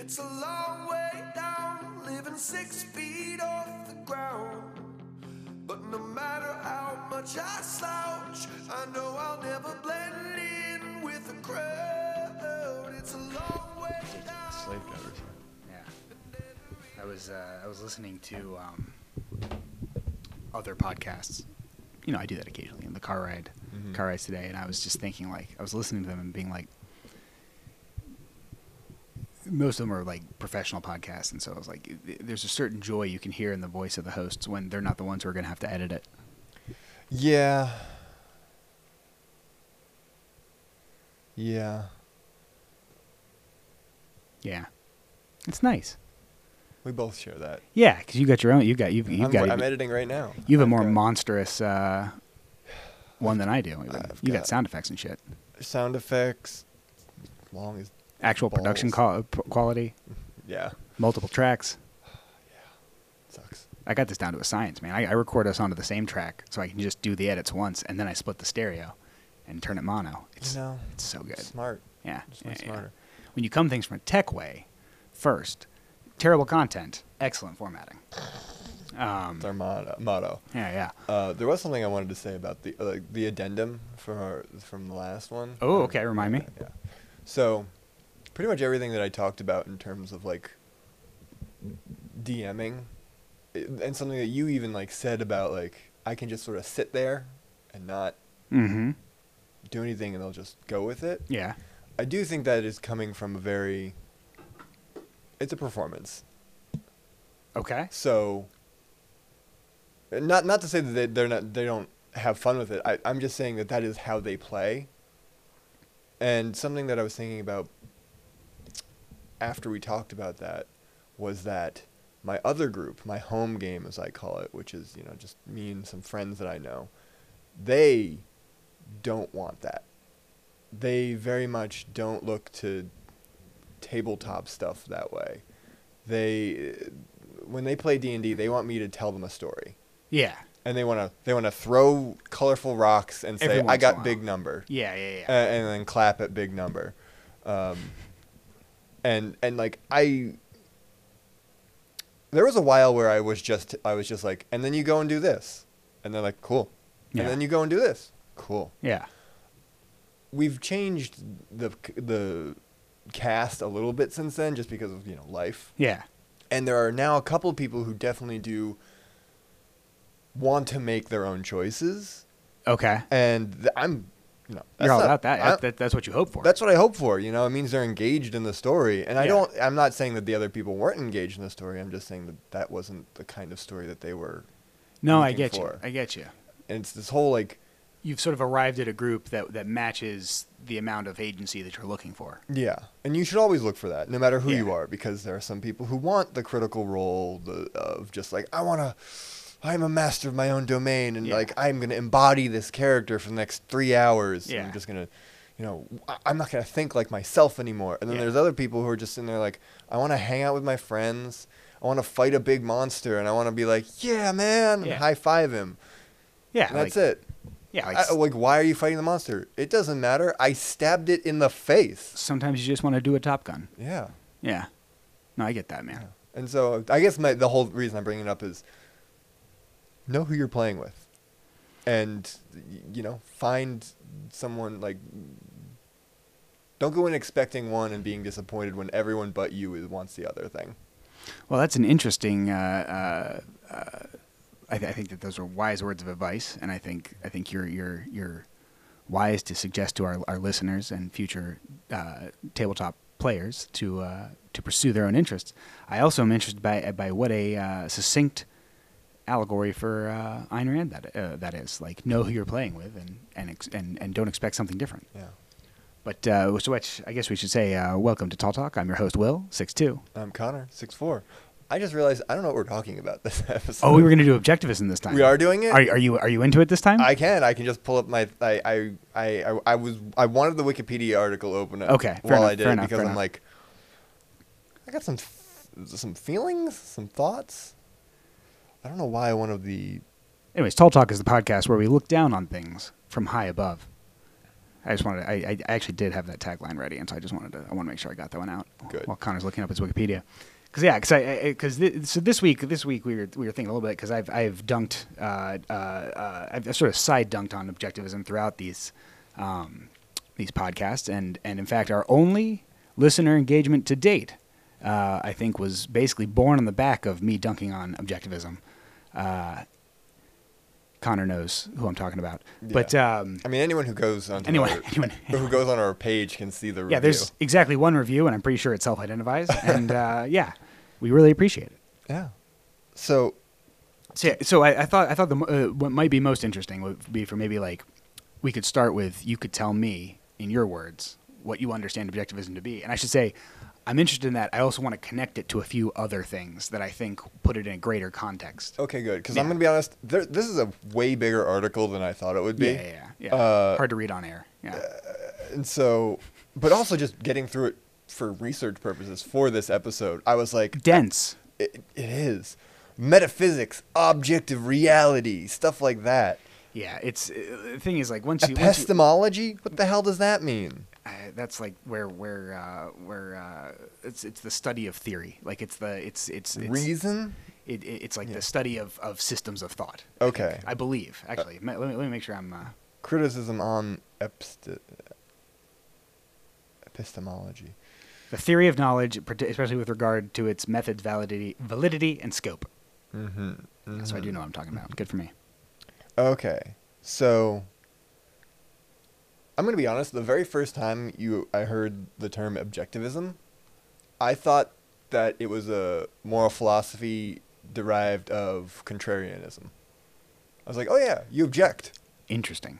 It's a long way down, living six feet off the ground. But no matter how much I slouch, I know I'll never blend in with the crowd. It's a long way down. Slave drivers. Yeah. I was uh, I was listening to um, other podcasts. You know, I do that occasionally in the car ride, Mhm. car rides today, and I was just thinking like I was listening to them and being like, most of them are like professional podcasts, and so I was like, there's a certain joy you can hear in the voice of the hosts when they're not the ones who are going to have to edit it. Yeah. Yeah. Yeah, it's nice. We both share that. Yeah, because you got your own. You got you've, you've I'm, got I'm editing right now. you have a I've more got monstrous uh, one than I do. You got got- sound effects and shit. sound effects. Long as Actual production Balls. qual- p- quality, yeah, multiple tracks. Yeah. Sucks. I got this down to a science, man. I, I record us onto the same track, so I can just do the edits once, and then I split the stereo and turn it mono. It's you know, it's so good. smart. Yeah, Just yeah, yeah. smarter. When you come things from a tech way, first, terrible content, excellent formatting. Um, It's our motto. motto. yeah, yeah. Uh, there was something I wanted to say about the uh, the addendum for our, from the last one. Oh, okay, remind me. Yeah. So, pretty much everything that I talked about in terms of like DMing, and something that you even like said about like I can just sort of sit there and not Mm-hmm. do anything, and they'll just go with it. Yeah. I do think that is coming from a very. It's a performance. Okay. So. Not not to say that they, they're not they don't have fun with it. I, I'm just saying that that is how they play. And something that I was thinking about after we talked about that was that my other group, my home game as I call it, which is you know just me and some friends that I know, they don't want that. They very much don't look to tabletop stuff that way. They when they play D&D, they want me to tell them a story. Yeah. And they want to they want to throw colorful rocks and say I got big number. Yeah, yeah, yeah. Uh, and then clap at big number. Um, and and like I there was a while where I was just I was just like and then you go and do this. And they're like cool. Yeah. And then you go and do this. Cool yeah. we've changed the the cast a little bit since then, just because of you know life. Yeah. And there are now a couple of people who definitely do want to make their own choices, Okay. and th- I'm, that's You're all not- about that. I- That- that- That's what you hope for. that's what I hope for. You know, it means they're engaged in the story, and I Yeah. don't. I'm not saying that the other people weren't engaged in the story. I'm just saying that that wasn't the kind of story that they were. no, I get for. you. I get you. And it's this whole like, You've sort of arrived at a group that, that matches the amount of agency that you're looking for. Yeah, and you should always look for that, no matter who you are, because there are some people who want the critical role the, of just like I want to, I'm a master of my own domain, and Yeah. like I'm gonna embody this character for the next three hours. Yeah. I'm just gonna, you know, I- I'm not gonna think like myself anymore. And then Yeah. there's other people who are just in there like I want to hang out with my friends, I want to fight a big monster, and I want to be like, yeah, man, Yeah. high five him. Yeah. And that's like, it. Yeah. Like, I, like, why are you fighting the monster? It doesn't matter. I stabbed it in the face. sometimes you just want to do a Top Gun. Yeah. Yeah. No, I get that, man. Yeah. And so I guess my, the whole reason I'm bringing it up is know who you're playing with, and you know find someone like. Don't go in expecting one and being disappointed when everyone but you is, wants the other thing. Well, that's an interesting. Uh, uh, uh, I, th- I think that those are wise words of advice, and I think I think you're you're you're wise to suggest to our, our listeners and future uh, tabletop players to uh, to pursue their own interests. I also am interested by by what a uh, succinct allegory for uh, Ayn Rand that uh, that is. Like, know who you're playing with, and and ex- and, and don't expect something different. Yeah. But uh, so which I guess we should say, uh, welcome to Tall Talk. I'm your host, Will six two. I'm Connor, six four. I just realized I don't know what we're talking about this episode. Oh, we were going to do objectivism this time. We are doing it. Are, are you are you into it this time? I can. I can just pull up my. I. I. I. I, I was. I wanted the Wikipedia article open up. Okay, While enough, I did it enough, because I'm enough. like. I got some, f- some feelings, some thoughts. I don't know why one of the. Anyways, Tall Talk is the podcast where we look down on things from high above. I just wanted. To, I, I actually did have that tagline ready, and so I just wanted to. I want to make sure I got that one out. Good. While Connor's looking up his Wikipedia. Because yeah, because I because th- so this week this week we were we were thinking a little bit because I've I've dunked uh, uh, uh, I've sort of side dunked on objectivism throughout these um, these podcasts and and in fact our only listener engagement to date uh, I think was basically born on the back of me dunking on objectivism. Uh, Connor knows who I'm talking about, but um, I mean, anyone who goes on Anyone- our, anyone- who goes on our page can see the review. yeah, there's exactly one review, and I'm pretty sure it self-identifies, and uh, yeah, we really appreciate it. yeah. So So, yeah, so I, I thought I thought the uh, what might be most interesting would be for maybe like we could start with you could tell me in your words what you understand objectivism to be, and I should say I'm interested in that. I also want to connect it to a few other things that I think put it in a greater context. okay, good. Because Yeah. I'm gonna be honest. There, this is a way bigger article than I thought it would be. Yeah, yeah, yeah. Uh, Hard to read on air. Yeah. and so, but also just getting through it for research purposes for this episode, I was like, Dense. it, it is metaphysics, objective reality, stuff like that. Yeah, it's uh, the thing is like once you, once you Epistemology? What the hell does that mean? Uh, that's like where where uh, where uh, it's it's the study of theory. Like it's the it's it's, it's Reason? It, it, it's like Yeah. the study of, of systems of thought. Okay. I believe actually. Ma- let, me, let me make sure I'm. Uh, Criticism on epist- epistemology. the theory of knowledge, especially with regard to its methods, validity, validity, and scope. Mm-hmm. So I do know what I'm talking about. Good for me. Okay, so I'm gonna be honest. The very first time you I heard the term objectivism, I thought that it was a moral philosophy derived of contrarianism. I was like, oh yeah, you object. Interesting.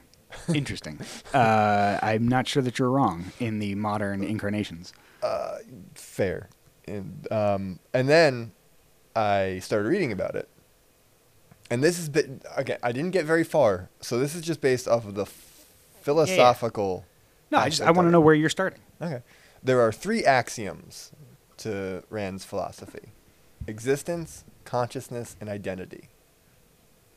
Interesting. uh, I'm not sure that you're wrong in the modern incarnations. Fair, and um, and then I started reading about it, and this is bit again. I didn't get very far, so this is just based off of the philosophical. No, I just I want to know where you're starting. Okay. There are three axioms to Rand's philosophy existence, consciousness, and identity.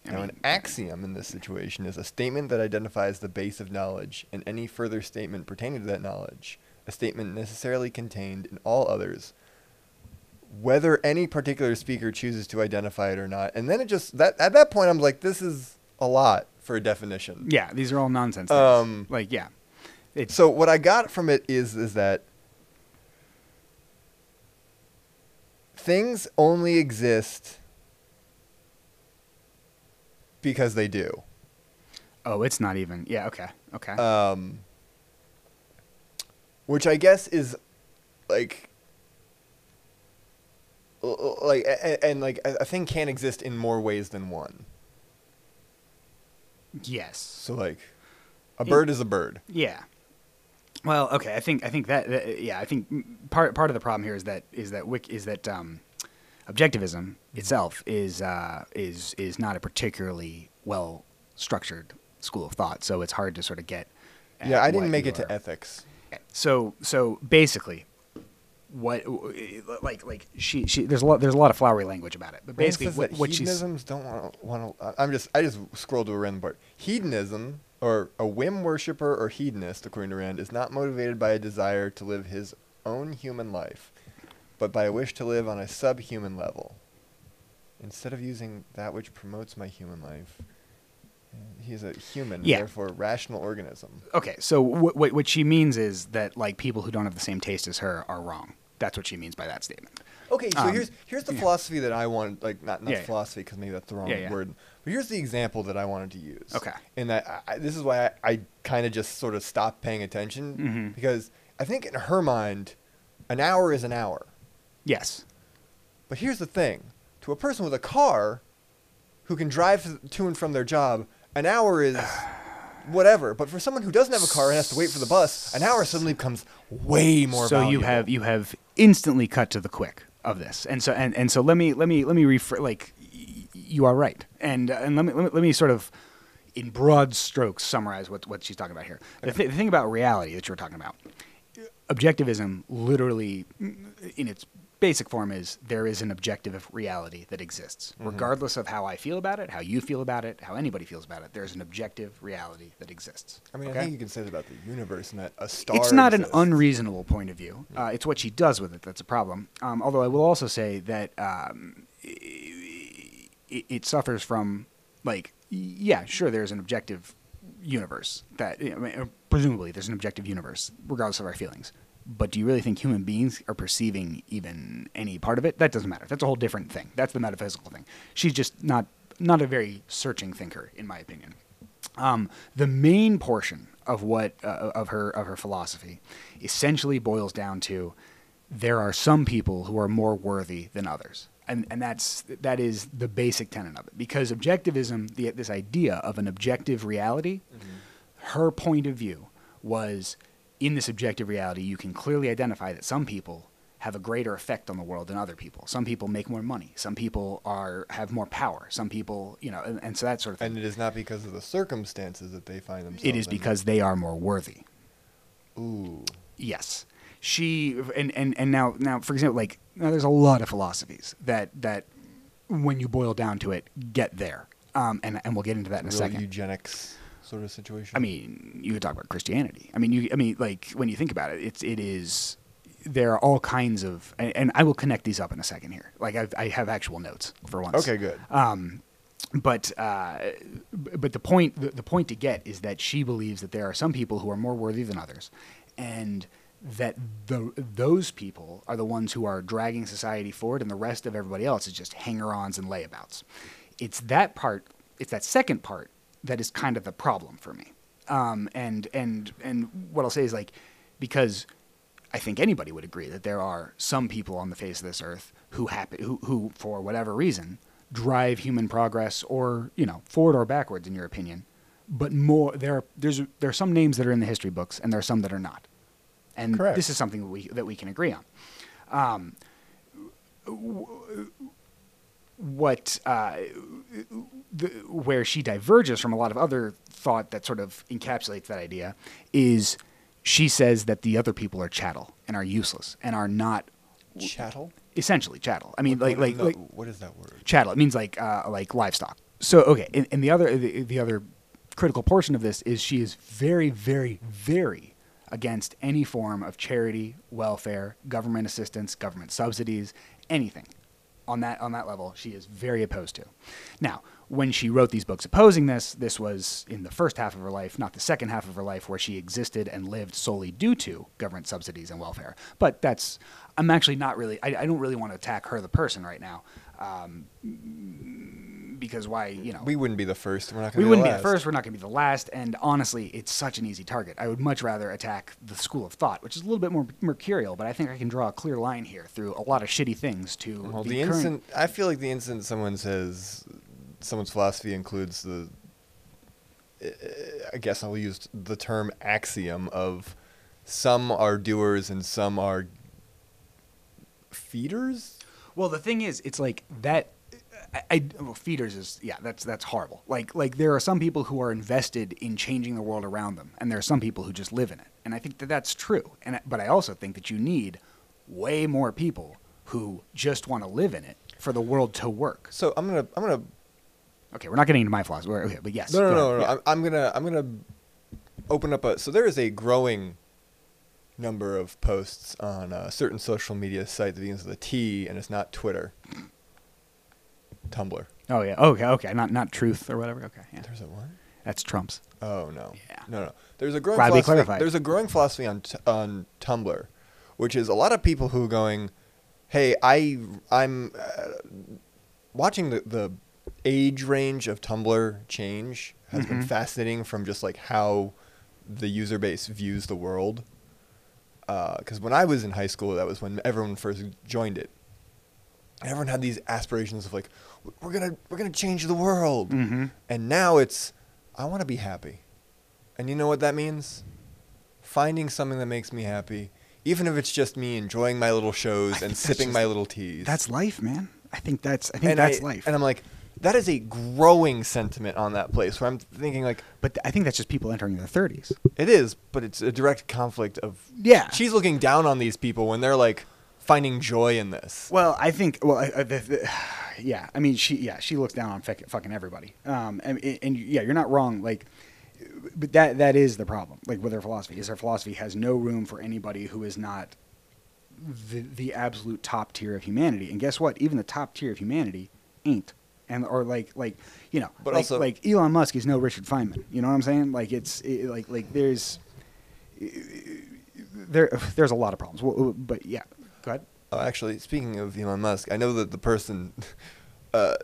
I now, mean, an axiom in this situation is a statement that identifies the base of knowledge and any further statement pertaining to that knowledge, a statement necessarily contained in all others, whether any particular speaker chooses to identify it or not. And then it just, that at that point, I'm like, this is a lot for a definition. Yeah, these are all nonsense. Things. Um, like yeah, it's So what I got from it is is that things only exist because they do. oh, it's not even. Yeah, okay, okay. Um, which I guess is like like a- a- and like a a thing can exist in more ways than one. Yes. So like a bird is a bird. Yeah. Well, okay. I think I think that, that- yeah. I think part part of the problem here is that is that wic, is that um, objectivism itself is uh, is is not a particularly well structured school of thought. So it's hard to sort of get. Yeah, I didn't make it to ethics. So so basically, what like like she she there's a lot there's a lot of flowery language about it, but basically what what she's hedonisms don't want want to. I'm just I just scrolled to a random part. Hedonism or a whim worshiper or hedonist, according to Rand, is not motivated by a desire to live his own human life, but by a wish to live on a subhuman level. Instead of using that which promotes my human life, uh, he's a human, Yeah. therefore rational organism. Okay, so what, what what she means is that like people who don't have the same taste as her are wrong. That's what she means by that statement. Okay, so Um, here's here's the yeah. philosophy that I wanted, like not not Yeah, philosophy because maybe that's the wrong Yeah, word, but here's the example that I wanted to use. Okay. and that I, I- this is why I, I kind of just sort of stopped paying attention Mhm. because I think in her mind, an hour is an hour. Yes. But here's the thing: to a person with a car, who can drive to and from their job, an hour is whatever. But for someone who doesn't have a car and has to wait for the bus, an hour suddenly becomes way more. so you have you have instantly cut to the quick of this, and so and, and so let me let me let me refer like y- you are right, and uh, and let me, let me let me sort of in broad strokes summarize what what she's talking about here. The, th- the thing about reality that you were talking about, objectivism, literally mm, in its basic form is there is an objective reality that exists, Mm-hmm. regardless of how I feel about it, how you feel about it, how anybody feels about it. There's an objective reality that exists. I mean, okay? I think you can say that about the universe and that a star. it's not an unreasonable point of view. Uh, it's what she does with it that's a problem. Um, although I will also say that um, it, it suffers from like yeah, sure, there's an objective universe that I mean, presumably there's an objective universe regardless of our feelings. But do you really think human beings are perceiving even any part of it? That doesn't matter. That's a whole different thing. That's the metaphysical thing. She's just not not a very searching thinker, in my opinion. Um, the main portion of what uh, of her of her philosophy essentially boils down to there are some people who are more worthy than others, and and that's that is the basic tenet of it. Because objectivism, the, this idea of an objective reality, her point of view was in this objective reality, you can clearly identify that some people have a greater effect on the world than other people. Some people make more money. Some people are have more power. Some people, you know, and, and so that sort of thing. And it is not because of the circumstances that they find themselves. It is in. because they are more worthy. Ooh. Yes. She and, and, and now now for example like now there's a lot of philosophies that that when you boil down to it get there um, and and we'll get into that in a Real second. eugenics sort of situation. I mean, you could talk about Christianity. I mean, you. I mean, like when you think about it, it's it is. There are all kinds of, and, and I will connect these up in a second here. Like I've, I have actual notes for once. Okay, good. Um, but uh, but the point the, the point to get is that she believes that there are some people who are more worthy than others, and that the those people are the ones who are dragging society forward, and the rest of everybody else is just hanger-ons and layabouts. It's that part. It's that second part that is kind of the problem for me. Um, and and and what I'll say is like because I think anybody would agree that there are some people on the face of this earth who happen who, who for whatever reason drive human progress or you know forward or backwards in your opinion but more there are there's there are some names that are in the history books and there are some that are not and Correct. this is something that we that we can agree on um, w- what uh, the, where she diverges from a lot of other thought that sort of encapsulates that idea is she says that the other people are chattel and are useless and are not Chattel. essentially chattel. I mean, like What- like, no, like what is that word? chattel. It means like uh, like livestock. So okay, and, and the other the, the other critical portion of this is she is very very very against any form of charity, welfare, government assistance, government subsidies, anything. On that on that level, she is very opposed to. Now, when she wrote these books opposing this, this was in the first half of her life, not the second half of her life, where she existed and lived solely due to government subsidies and welfare. But that's I'm actually not really I, I don't really want to attack her the person right now. Um, because why you know We wouldn't be the first. We're not going to we be wouldn't the be last. the first. We're not going to be the last. And honestly, it's such an easy target. I would much rather attack the school of thought, which is a little bit more mercurial. But I think I can draw a clear line here through a lot of shitty things to Well, the, the current- instant I feel like the instant someone says someone's philosophy includes the, uh, I guess I'll use the term axiom of some are doers and some are feeders. Well, the thing is, it's like that. I, I well, feeders is yeah, that's that's horrible. Like like there are some people who are invested in changing the world around them, and there are some people who just live in it. And I think that that's true. And but I also think that you need way more people who just want to live in it for the world to work. So I'm gonna I'm gonna Okay, we're not getting into my flaws. We're- Okay, but yes. no no go no no. Yeah. I'm, I'm gonna I'm gonna open up a so there is a growing number of posts on a certain social media site that begins with a T and it's not Twitter. Tumblr. Oh yeah. Okay. Okay. Not not truth or whatever. Okay. Yeah. There's a what? That's Trump's. Oh no. Yeah. No, no. There's a growing Glad we philosophy. clarified. There's a growing philosophy on t- on Tumblr, which is a lot of people who are going, "Hey, I I'm uh, watching the the age range of Tumblr change has been Mhm. fascinating from just like how the user base views the world. Because when I was in high school, that was when everyone first joined it. Everyone had these aspirations of like, we're gonna we're gonna change the world. Mm-hmm. And now it's, I want to be happy. And you know what that means? Finding something that makes me happy, even if it's just me enjoying my little shows and sipping just- my little teas. That's life, man. I think that's. I think and that's I- life. And I'm like, that is a growing sentiment on that place where I'm thinking like, but I think that's just people entering their thirties. it is, but it's a direct conflict of. Yeah. She's looking down on these people when they're like finding joy in this. Well, I think. Well, I, I, the, yeah. I mean, she. Yeah, she looks down on fuck- fucking everybody. Um, and, and yeah, you're not wrong. Like, but that that is the problem. Like with her philosophy, is her philosophy has no room for anybody who is not the the absolute top tier of humanity. And guess what? Even the top tier of humanity ain't. And or like like you know, But like, also- like Elon Musk is no Richard Feynman. You know what I'm saying? Like it's it, like like there's there there's a lot of problems. But yeah, go ahead. Oh, actually, speaking of Elon Musk, I know that the person, uh,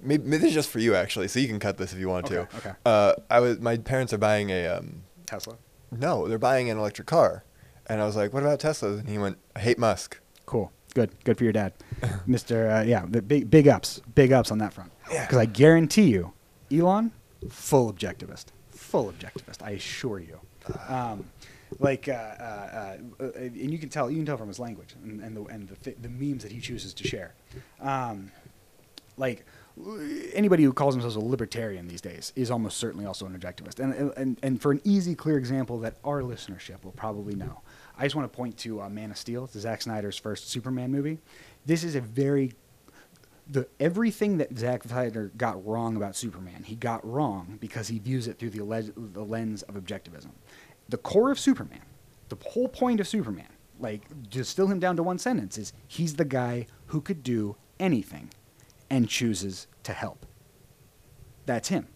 maybe, maybe this is just for you actually, so you can cut this if you want Okay, to. okay. Uh, I was my parents are buying a um, Tesla. no, they're buying an electric car, and I was like, what about Tesla?" And he went, I hate Musk. Cool. Good. Good for your dad, Mister. Uh, yeah. The big big ups. Big ups on that front. Yeah. Because I guarantee you, Elon, full objectivist. Full objectivist. I assure you. Um, like, uh, uh, uh, and you can tell. You can tell from his language and, and the and the, th- the memes that he chooses to share. Um, like anybody who calls themselves a libertarian these days is almost certainly also an objectivist. And, and, and for an easy, clear example that our listenership will probably know, I just want to point to uh, Man of Steel, it's Zack Snyder's first Superman movie. This is a very the everything that Zack Snyder got wrong about Superman, he got wrong because he views it through the, le- the lens of objectivism. The core of Superman, the whole point of Superman, like distill him down to one sentence, is he's the guy who could do anything and chooses to help. That's him.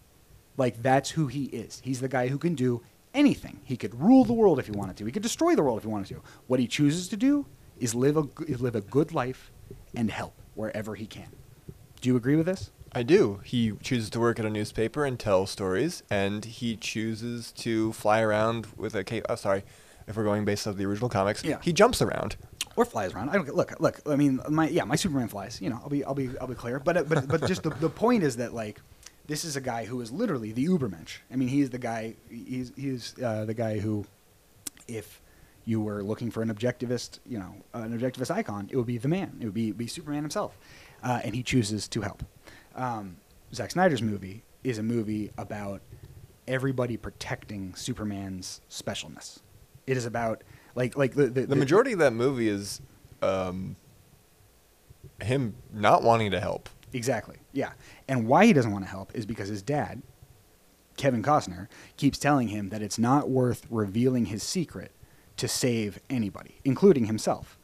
Like that's who he is. He's the guy who can do anything. He could rule the world if he wanted to. He could destroy the world if he wanted to. What he chooses to do is live a live a good life and help wherever he can. Do you agree with this? I do. He chooses to work at a newspaper and tell stories, and he chooses to fly around with a cape. Oh, sorry, if we're going based off the original comics, Yeah. he jumps around. or flies around. I don't look. Look. I mean, my yeah, my Superman flies. You know, I'll be I'll be I'll be clear. But but but just the the point is that like this is a guy who is literally the Ubermensch. I mean, he's the guy. He's he's uh, the guy who, if you were looking for an objectivist, you know, an objectivist icon, it would be the man. It would be be Superman himself, uh, and he chooses to help. Um, Zack Snyder's movie is a movie about everybody protecting Superman's specialness. It is about like like the the, The majority of that movie is um, him not wanting to help. Exactly. Yeah. And why he doesn't want to help is because his dad, Kevin Costner, keeps telling him that it's not worth revealing his secret to save anybody, including himself.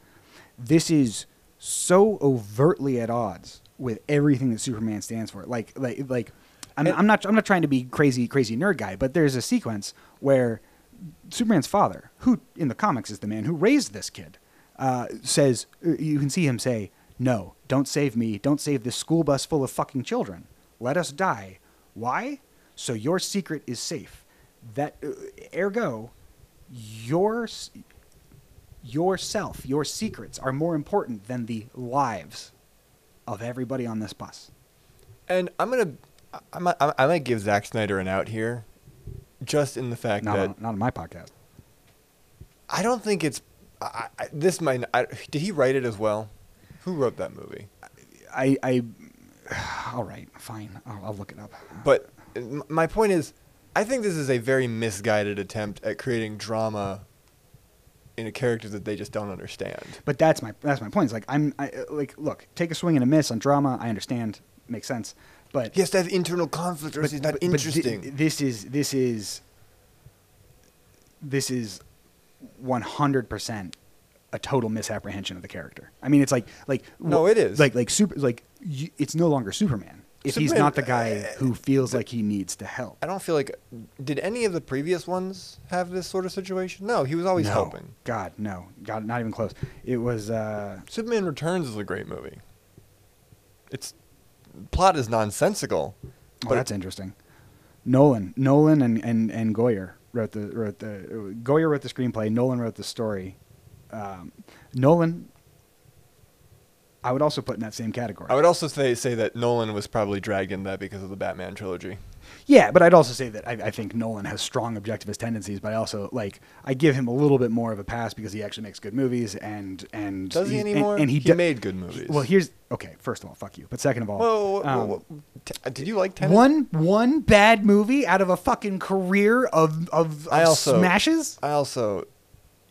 This is so overtly at odds with everything that Superman stands for. Like like like I'm, I'm not I'm not trying to be crazy crazy nerd guy, but there's a sequence where Superman's father, who in the comics is the man who raised this kid, uh, says uh, you can see him say, "No, don't save me. Don't save this school bus full of fucking children. Let us die. Why? So your secret is safe. That uh, ergo, your yourself, your secrets are more important than the lives of everybody on this bus. And I'm gonna, I- I might, I might give Zack Snyder an out here, just in the fact Not that on, not on my podcast. I don't think it's. I, I, this might. I, did he write it as well? Who wrote that movie? I, I, all right, fine. I'll, I'll look it up. But my point is, I think this is a very misguided attempt at creating drama in a character that they just don't understand. But that's my that's my point. It's like I'm I, like, look, take a swing and a miss on drama. I understand, makes sense. But He has to have internal conflict, or else he's not but- but thi- interesting. this is this is this is one hundred percent a total misapprehension of the character. I mean, it's like like No, it is. like like super like you, it's no longer Superman if he's not the guy uh, who feels like he needs to help. I don't feel like. Did any of the previous ones have this sort of situation? No, he was always no. helping. God, no, God, not even close. It was. uh Superman Returns is a great movie. Its plot is nonsensical, Oh, that's interesting. Nolan, Nolan, and, and, and Goyer wrote the wrote the Goyer wrote the screenplay. Nolan wrote the story. Um, Nolan, I would also put in that same category. I would also say say that Nolan was probably dragged in that because of the Batman trilogy. yeah, but I'd also say that I, I think Nolan has strong objectivist tendencies. But I also like I give him a little bit more of a pass because he actually makes good movies and and Does he he's- and- anymore? And, he, He do- made good movies. Well, here's okay. First of all, fuck you. But second of all, Whoa, whoa, um, whoa, whoa. T- uh, did you like Tenet? One one bad movie out of a fucking career of of, of I also smashes. I also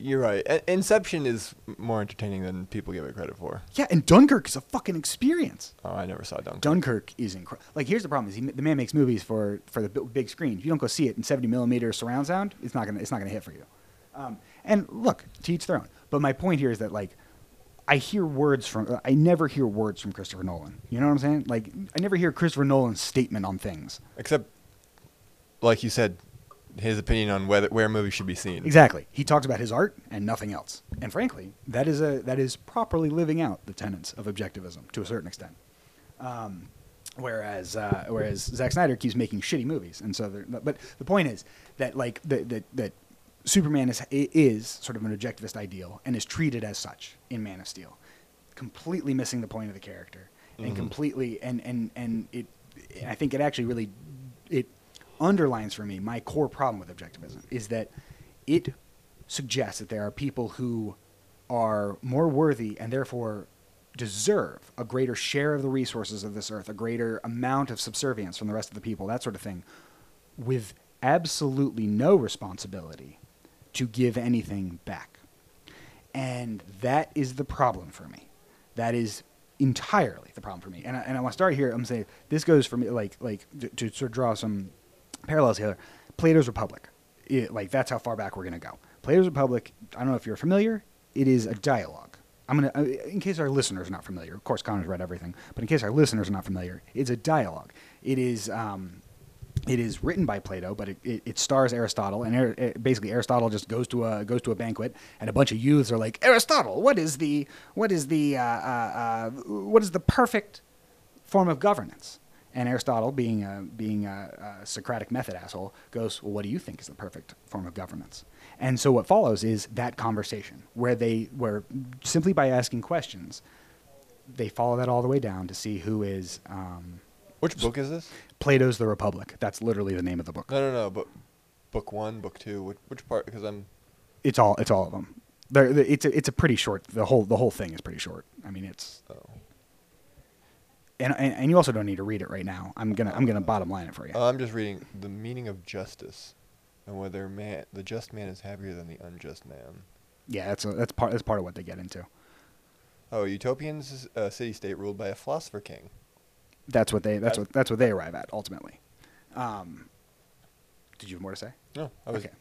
You're right. I- Inception is more entertaining than people give it credit for. Yeah, and Dunkirk is a fucking experience. Oh, I never saw Dunkirk. Dunkirk is incredible. Like, here's the problem: is he, the man makes movies for for the bi- big screen. If you don't go see it in 70 millimeter surround sound, it's not gonna it's not gonna hit for you. Um, and look, to each their own. But my point here is that like, I hear words from I never hear words from Christopher Nolan. You know what I'm saying? Like, I never hear Christopher Nolan's statement on things. Except, like you said, his opinion on whether where movies should be seen. Exactly. He talks about his art and nothing else. And frankly, that is a that is properly living out the tenets of objectivism to a certain extent. Um, whereas uh, whereas Zack Snyder keeps making shitty movies, and so but the point is that like that that that Superman is is sort of an objectivist ideal and is treated as such in Man of Steel, completely missing the point of the character and Mhm. completely and and and it. I think it actually really it underlines for me my core problem with objectivism is that it suggests that there are people who are more worthy and therefore deserve a greater share of the resources of this earth, a greater amount of subservience from the rest of the people, that sort of thing, with absolutely no responsibility to give anything back. And that is the problem for me. That is entirely the problem for me. And I, and I want to start here. I'm saying this goes for me, like, like to, to sort of draw some parallels here. Plato's Republic. It, like, that's how far back we're going to go. Plato's Republic, I don't know if you're familiar, it is a dialogue. I'm gonna, uh, in case our listeners are not familiar. Of course, Connor's read everything, but in case our listeners are not familiar, it's a dialogue. It is, um, it is written by Plato, but it, it, it stars Aristotle, and uh, basically Aristotle just goes to a goes to a banquet, and a bunch of youths are like, Aristotle, what is the what is the uh, uh, uh, what is the perfect form of governance? And Aristotle, being a, being a, a Socratic method asshole, goes, well, what do you think is the perfect form of governance? And so what follows is that conversation where they, where simply by asking questions, they follow that all the way down to see who is um, Which book is this? Plato's The Republic. That's literally the name of the book. No, no, no. But book one, book two. Which, which part? Because I'm. It's all, it's all of them. They're, they- it's a, it's a pretty short. The whole the whole thing is pretty short. I mean, it's Oh. And, and and you also don't need to read it right now. I'm gonna I'm gonna bottom line it for you. Uh, I'm just reading the meaning of justice, and whether man the just man is happier than the unjust man. yeah, that's a, that's part that's part of what they get into. Oh, utopians a city state ruled by a philosopher king. That's what they that's Uh, what that's what they arrive at ultimately. Um, did you have more to say? No, I was. Okay.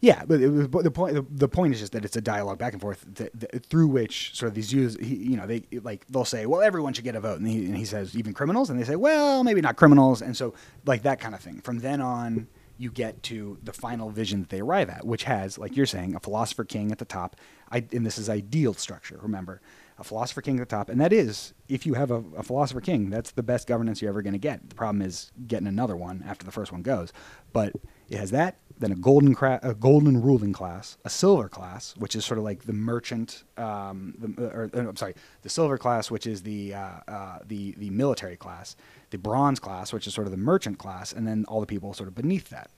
Yeah, but, it but the point the, the point is just that it's a dialogue back and forth th- th- through which sort of these youths, he, you know, they like they'll say, well, everyone should get a vote, and he, and he says even criminals, and they say, well, maybe not criminals, and so like that kind of thing. From then on, you get to the final vision that they arrive at, which has, like you're saying, a philosopher king at the top, I, and this is ideal structure. Remember, a philosopher king at the top, and that is if you have a, a philosopher king, that's the best governance you're ever going to get. The problem is getting another one after the first one goes, but it has that, then a golden cra- a golden ruling class, a silver class, which is sort of like the merchant, um, the, or, uh, I'm sorry, the silver class, which is the uh, uh, the the military class, the bronze class, which is sort of the merchant class, and then all the people sort of beneath that.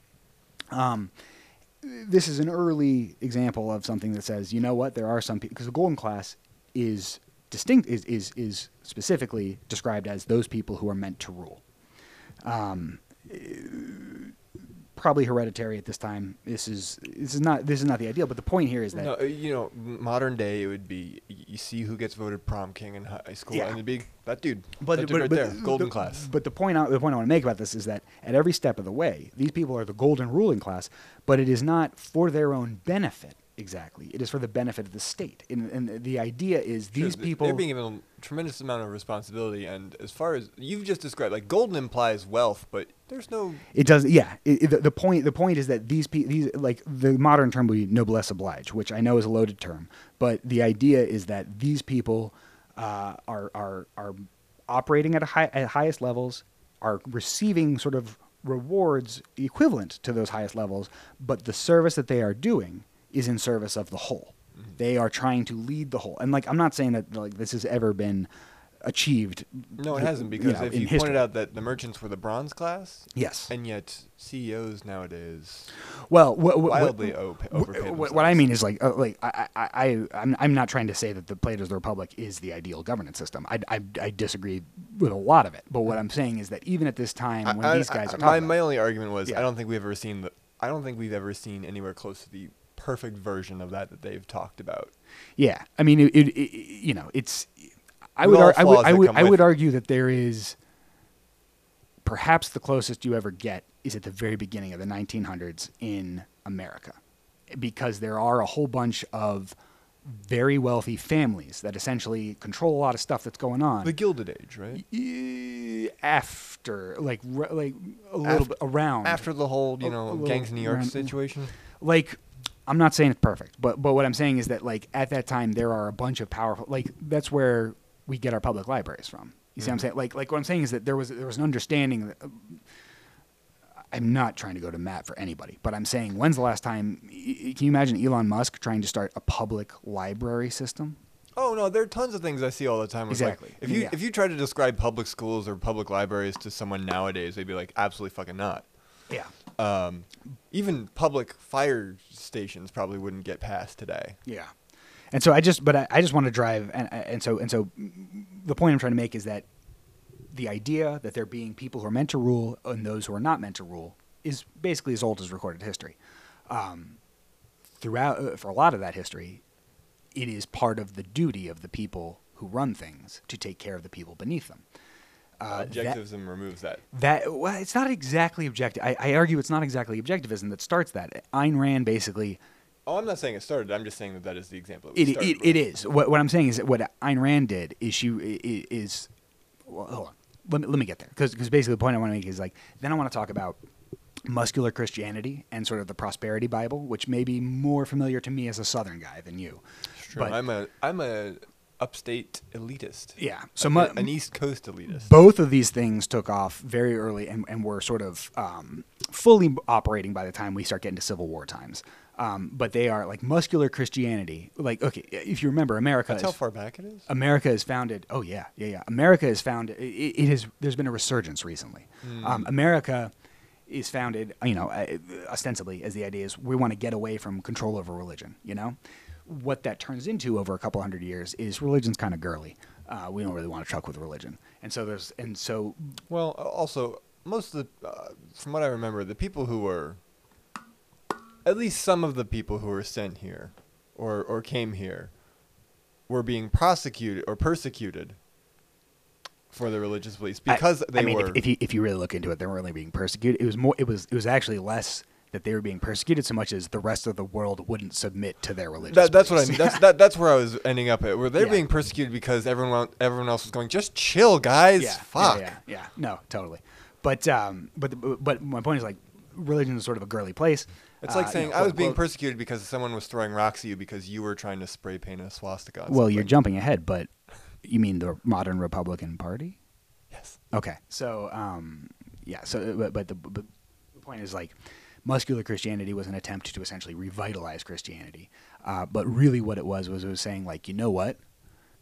Um, this is an early example of something that says, you know what, there are some people because the golden class is distinct is, is is specifically described as those people who are meant to rule. Um, probably hereditary at this time. This is this is not this is not the ideal, but the point here is that No, uh, you know, modern day it would be you see who gets voted prom king in high school, Yeah. and it'd be that dude. But, that dude but, right but there, the- golden the- class. But the point, I, the point I want to make about this is that at every step of the way, these people are the golden ruling class, but it is not for their own benefit exactly. It is for the benefit of the state. And, and the idea is these th- people. they're being given a tremendous amount of responsibility, and as far as you've just described, like golden implies wealth, but there's no. It does, yeah. It, it- the, the point, the point is that these people, these like the modern term would be noblesse oblige, which I know is a loaded term, but the idea is that these people uh, are are are operating at a high at highest levels, are receiving sort of rewards equivalent to those highest levels, but the service that they are doing is in service of the whole. Mm-hmm. They are trying to lead the whole, and like I'm not saying that like this has ever been achieved. No, it hasn't because know, if you history. pointed out that the merchants were the bronze class, yes, and yet CEOs nowadays Well, what, what, wildly what, op- what, overpay what, what I mean is like, uh, like I, I, I, I'm, I'm not trying to say that the Plato's the Republic is the ideal governance system. I, I, I disagree with a lot of it. But what I'm saying is that even at this time, when I- these guys I- are my, talking, my only argument was Yeah. I don't think we've ever seen the I don't think we've ever seen anywhere close to the perfect version of that that they've talked about. Yeah, I mean, it, it, it you know, it's. I would, ar- I would, I would, I would argue that there is. Perhaps the closest you ever get is at the very beginning of the 1900s in America, because there are a whole bunch of very wealthy families that essentially control a lot of stuff that's going on. The Gilded Age, right? After, like, like a little Af- bit around After the whole, you know, gangs in New York around- situation. like I'm not saying it's perfect, but but what I'm saying is that like at that time there are a bunch of powerful like that's where we get our public libraries from. You see what I'm saying? Like like what I'm saying is that there was there was an understanding that I'm not trying to go to Matt for anybody, but I'm saying when's the last time y- can you imagine Elon Musk trying to start a public library system? Oh no, there are tons of things I see all the time. It's like, Exactly. if you Yeah. if you try to describe public schools or public libraries to someone nowadays, they'd be like, absolutely fucking not. Yeah. Um, even public fire stations probably wouldn't get passed today. Yeah. And so I just, but I, I just want to drive, and and so and so, the point I'm trying to make is that the idea that there being people who are meant to rule and those who are not meant to rule is basically as old as recorded history. Um, throughout, uh, for a lot of that history, it is part of the duty of the people who run things to take care of the people beneath them. Uh, that- Objectivism removes that. that well, it's not exactly objective. I, I argue it's not exactly objectivism that starts that. Ayn Rand basically Oh, I'm not saying it started. I'm just saying that that is the example. it, it, it is. What, what I'm saying is that what Ayn Rand did is she is. Well, hold on. Let me, let me get there because basically the point I want to make is like then I want to talk about muscular Christianity and sort of the prosperity Bible, which may be more familiar to me as a Southern guy than you. True. But- I'm a I'm a upstate elitist. Yeah. So A- mu- an East Coast elitist. both of these things took off very early and, and were sort of um, fully operating by the time we start getting to Civil War times. Um, but they are like muscular Christianity. Like, okay, if you remember, America That's is how far back it is. America is founded. Oh yeah, yeah, yeah. America is founded. It, it has. There's been a resurgence recently. Um, America is founded, you know, uh, ostensibly as the idea is we want to get away from control over religion. You know, what that turns into over a couple hundred years is religion's kind of girly. Uh, we don't really want to truck with religion, and so there's and so Well, also most of the, uh, from what I remember, the people who were, at least some of the people who were sent here, or or came here, were being prosecuted or persecuted for their religious beliefs I- because they I mean, were. if, if you if you really look into it, they weren't really being persecuted. It was more. It was it was actually less that they were being persecuted so much as the rest of the world wouldn't submit to their religion. that, that's what I mean. That's that, that's where I was ending up at. Where they're Yeah. being persecuted because everyone everyone else was going, just chill, guys. yeah, Fuck. Yeah, yeah, yeah. No, totally. But um, but but my point is like religion is sort of a girly place. It's Uh, like you saying know, I was quote, being persecuted because someone was throwing rocks at you because you were trying to spray paint a swastika. Well, you're jumping ahead, but you mean the modern Republican Party? Yes. Okay, so um, yeah, so but, but the but the point is like muscular Christianity was an attempt to essentially revitalize Christianity, uh, but really what it was was it was saying like you know what,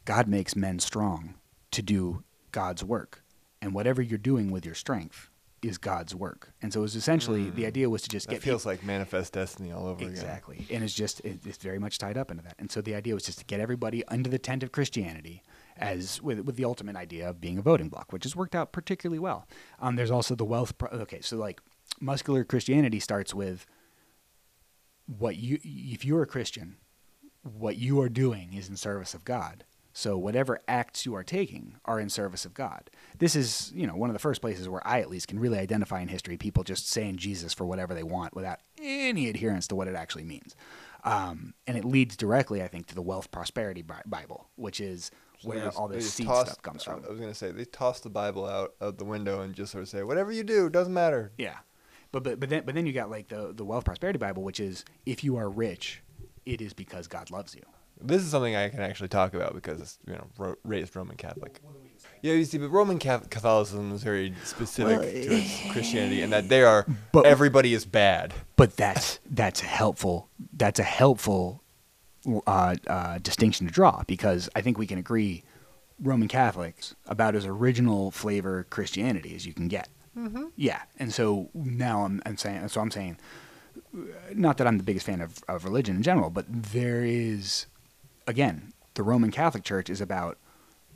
God makes men strong to do God's work, and whatever you're doing with your strength is God's work, and so it was essentially the idea was to just That get feels people- like manifest destiny all over again. Exactly. And it's just, it, it's very much tied up into that. And so the idea was just to get everybody under the tent of Christianity as with, with the ultimate idea of being a voting bloc, which has worked out particularly well. Um, there's also the wealth. Pro- okay. So like muscular Christianity starts with what you, if you're a Christian, what you are doing is in service of God. So whatever acts you are taking are in service of God. This is, you know, one of the first places where I at least can really identify in history people just saying Jesus for whatever they want without any adherence to what it actually means. Um, and it leads directly, I think, to the wealth prosperity Bible, which is So where just- all this seed toss- stuff comes from. I was gonna say they toss the Bible out out the window and just sort of say whatever you do doesn't matter. Yeah, but but but then but then you got like the the wealth prosperity Bible, which is if you are rich, it is because God loves you. This is something I can actually talk about because it's you know ro- raised Roman Catholic. Yeah, you see, but Roman Catholicism is very specific Well, to its Christianity, and that they are But- everybody is bad. But that's that's helpful. That's a helpful uh, uh, distinction to draw because I think we can agree Roman Catholics about as original flavor Christianity as you can get. Mm-hmm. Yeah, and so now I'm, I'm saying so I'm saying uh, not that I'm the biggest fan of, of religion in general, but there is again the Roman Catholic Church is about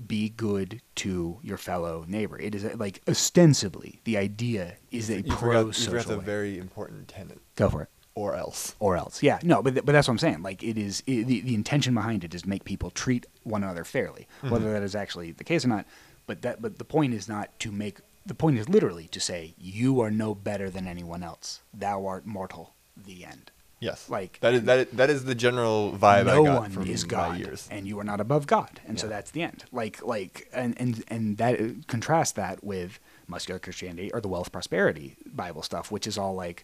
be good to your fellow neighbor. It is uh, like ostensibly the idea is that it You forgot, you forgot social. a very important tenet. Go for it. or else. or else. Yeah, no, but th- but that's what I'm saying. Like it is i the the intention behind it is to make people treat one another fairly, whether that is actually the case or not. But that but the point is not to make the point is literally to say you are no better than anyone else. Thou art mortal. The end. Yes, Like- that is that is, that is the general vibe no I got one from is God, and you are not above God, and so that's the end. Like like and and and that uh, contrast that with muscular Christianity or the wealth prosperity Bible stuff, which is all like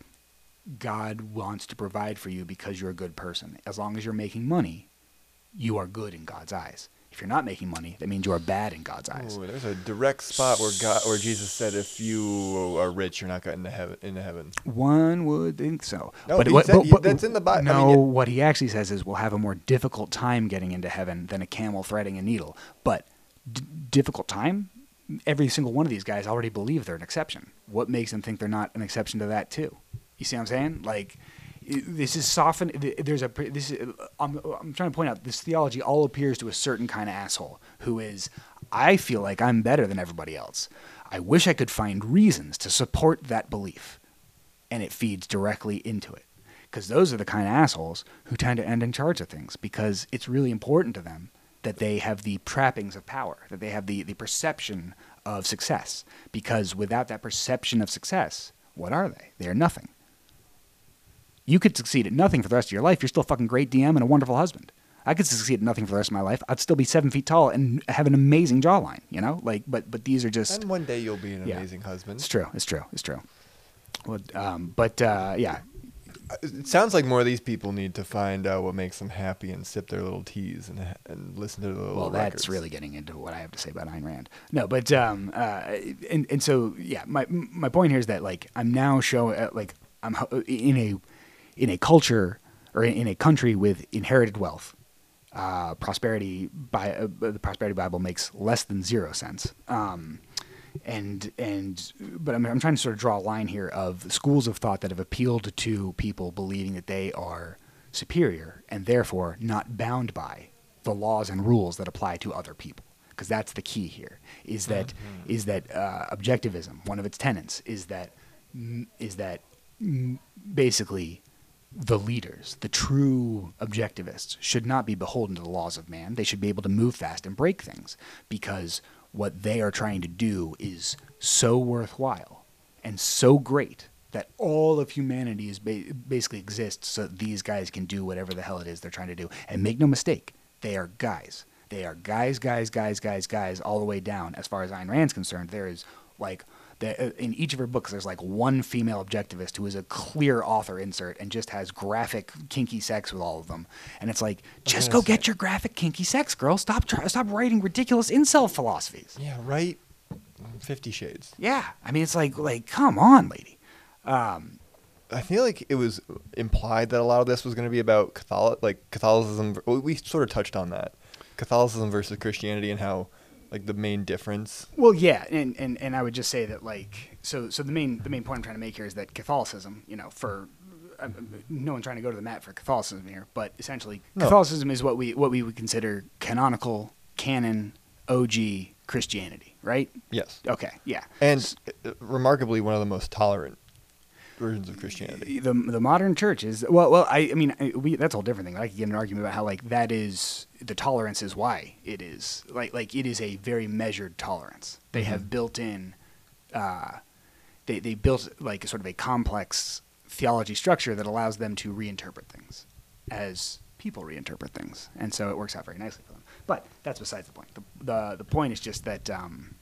God wants to provide for you because you're a good person. As long as you're making money, you are good in God's eyes. If you're not making money, that means you are bad in God's eyes. Ooh, there's a direct spot where God, where Jesus said, "If you are rich, you're not going to heaven." Into heaven. One would think so. No, he said- he- that's in the Bi- I mean, No, what he actually says is we'll have a more difficult time getting into heaven than a camel threading a needle. But d- difficult time? Every single one of these guys already believe they're an exception. What makes them think they're not an exception to that too? You see what I'm saying? Like this is soften. th- There's a this. Is, I'm I'm trying to point out this theology all appears to a certain kind of asshole who is. I feel like I'm better than everybody else. I wish I could find reasons to support that belief and it feeds directly into it. Because those are the kind of assholes who tend to end in charge of things because it's really important to them that they have the trappings of power, that they have the, the perception of success. Because without that perception of success, what are they? They are nothing. You could succeed at nothing for the rest of your life. You're still a fucking great DM and a wonderful husband. I could succeed at nothing for the rest of my life. I'd still be seven feet tall and have an amazing jawline, you know? Like, but but these are just And one day you'll be an Yeah. amazing husband. it's true. It's true. It's true. Well, um, but uh, yeah, It sounds like more of these people need to find out what makes them happy and sip their little teas and and listen to their little well, that's records. really getting into what I have to say about Ayn Rand. No, but um, uh, and and so yeah, my my point here is that like I'm now showing uh, like I'm in a in a culture or in a country with inherited wealth. Uh, prosperity by uh, the prosperity Bible makes less than zero sense. Um, and and but I'm, I'm trying to sort of draw a line here of schools of thought that have appealed to people believing that they are superior and therefore not bound by the laws and rules that apply to other people because that's the key here is that is that uh, objectivism one of its tenets is that mm, that basically the leaders, the true objectivists, should not be beholden to the laws of man. They should be able to move fast and break things because what they are trying to do is so worthwhile and so great that all of humanity is ba- basically exists so these guys can do whatever the hell it is they're trying to do. And make no mistake, they are guys. They are guys, guys, guys, guys, guys, all the way down. As far as Ayn Rand's concerned, there is like the, uh, in each of her books, there's like one female objectivist who is a clear author insert and just has graphic kinky sex with all of them. And it's like, just go get your graphic kinky sex, girl. Stop, try, stop writing ridiculous incel philosophies. Yeah, right. Fifty Shades. Yeah, I mean, it's like, like, come on, lady. Um, I feel like it was implied that a lot of this was going to be about Catholic, like Catholicism. We sort of touched on that, Catholicism versus Christianity, and how, like, the main difference. Well, yeah, and, and, and I would just say that like so so the main the main point I'm trying to make here is that Catholicism, you know, for uh, no one trying to go to the mat for Catholicism here, but essentially No. Catholicism is what we what we would consider canonical, canon, OG Christianity, right? Yes, Okay, yeah, and uh, remarkably one of the most tolerant versions of Christianity. the the modern church is well well I, I mean I- we that's a whole different thing. I could get an argument about how like that is the tolerance is why it is like like it is a very measured tolerance. They have built in, uh, they they built like sort of a complex theology structure that allows them to reinterpret things as people reinterpret things, and so it works out very nicely for them. But that's besides the point. The the, the point is just that. Um,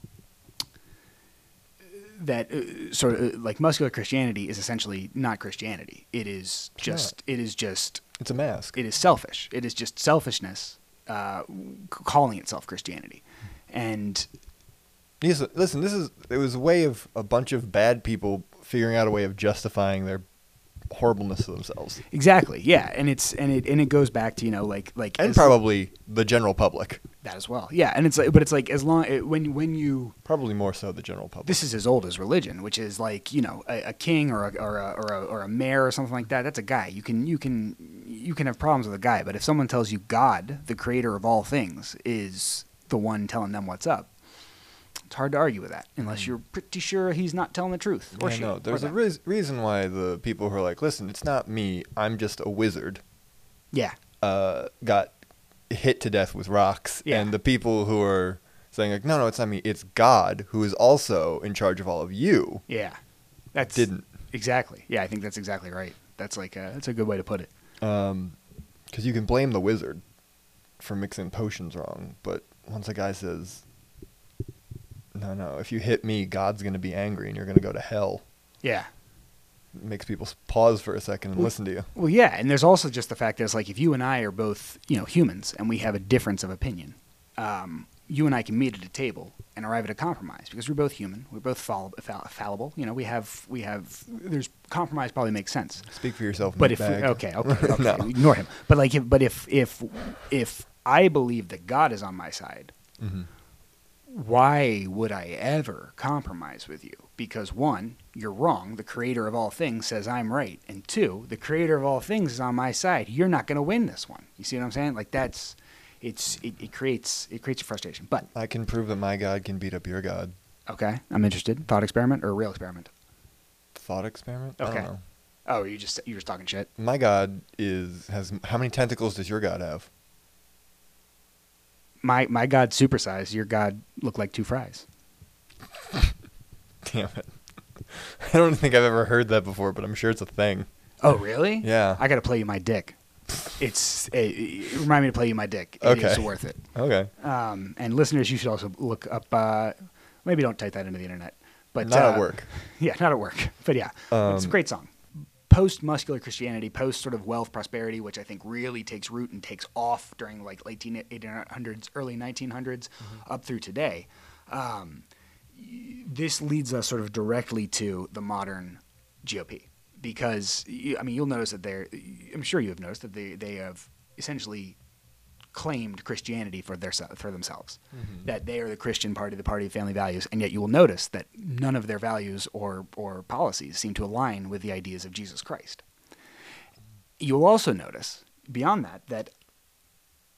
that uh, sort of uh, like muscular Christianity is essentially not Christianity. It is just it is just It's a mask. it is selfish. It is just selfishness uh, calling itself Christianity, and Yes, listen, this is it was a way of a bunch of bad people figuring out a way of justifying their horribleness to themselves, exactly yeah, and it's and it and it goes back to you know like like and probably the general public. That as well yeah, and it's like but it's like as long it, when when you Probably more so the general public. this is as old as religion, which is like you know a, a king or a, or a or a or a mayor or something like that. That's a guy. You can you can you can have problems with a guy, but if someone tells you God, the creator of all things, is the one telling them what's up, It's hard to argue with that unless you're pretty sure he's not telling the truth. Or Mm. yeah, she, no, there's a reas reason why the people who are like, listen, it's not me, I'm just a wizard, Yeah. uh, got hit to death with rocks. Yeah. And the people who are saying, like, no, no, it's not me, it's God who is also in charge of all of you, Yeah. That's didn't. exactly. Yeah, I think that's exactly right. That's like a, that's a good way to put it. Um, because you can blame the wizard for mixing potions wrong, but once a guy says, no, no, if you hit me, God's going to be angry and you're going to go to hell, Yeah. Makes people pause for a second and Well- listen to you. Well, yeah, and there's also just the fact that it's like if you and I are both, you know, humans and we have a difference of opinion, um, you and I can meet at a table and arrive at a compromise because we're both human, we're both fall- fall- fallible. You know, we have we have there's compromise probably makes sense. Speak for yourself. But if okay, okay, okay, No. ignore him. But like, if, but if if if I believe that God is on my side, Mhm. why would I ever compromise with you? Because one, you're wrong. The creator of all things says I'm right, and two, the creator of all things is on my side. You're not going to win this one. You see what I'm saying? Like that's it's it, it creates it creates a frustration. But I can prove that my God can beat up your God. okay, I'm interested. Thought experiment or real experiment? Thought experiment? Okay. Oh, you just you're just talking shit. My God is has how many tentacles does your God have? My my God supersized. Your God looked like two fries. Damn it. I don't think I've ever heard that before, but I'm sure it's a thing. Oh, really? Yeah. I got to play you my dick. It's eh, eh, remind me to play you my dick. It is Okay. worth it. Okay. Um, and listeners, you should also look up. Uh, maybe don't type that into the internet, but Not at uh, work. Yeah, not at work. But yeah, it's a Um, great song. Post muscular Christianity, post sort of wealth prosperity, which I think really takes root and takes off during like late 1800s, early 1900s, Mm-hmm. up through today. Um, this leads us sort of directly to the modern GOP because I mean you'll notice that they're. I'm sure you have noticed that they they have essentially claimed Christianity for their for themselves. Mm-hmm. That they are the Christian party, the party of family values, and yet you will notice that none of their values or or policies seem to align with the ideas of Jesus Christ. You will also notice beyond that that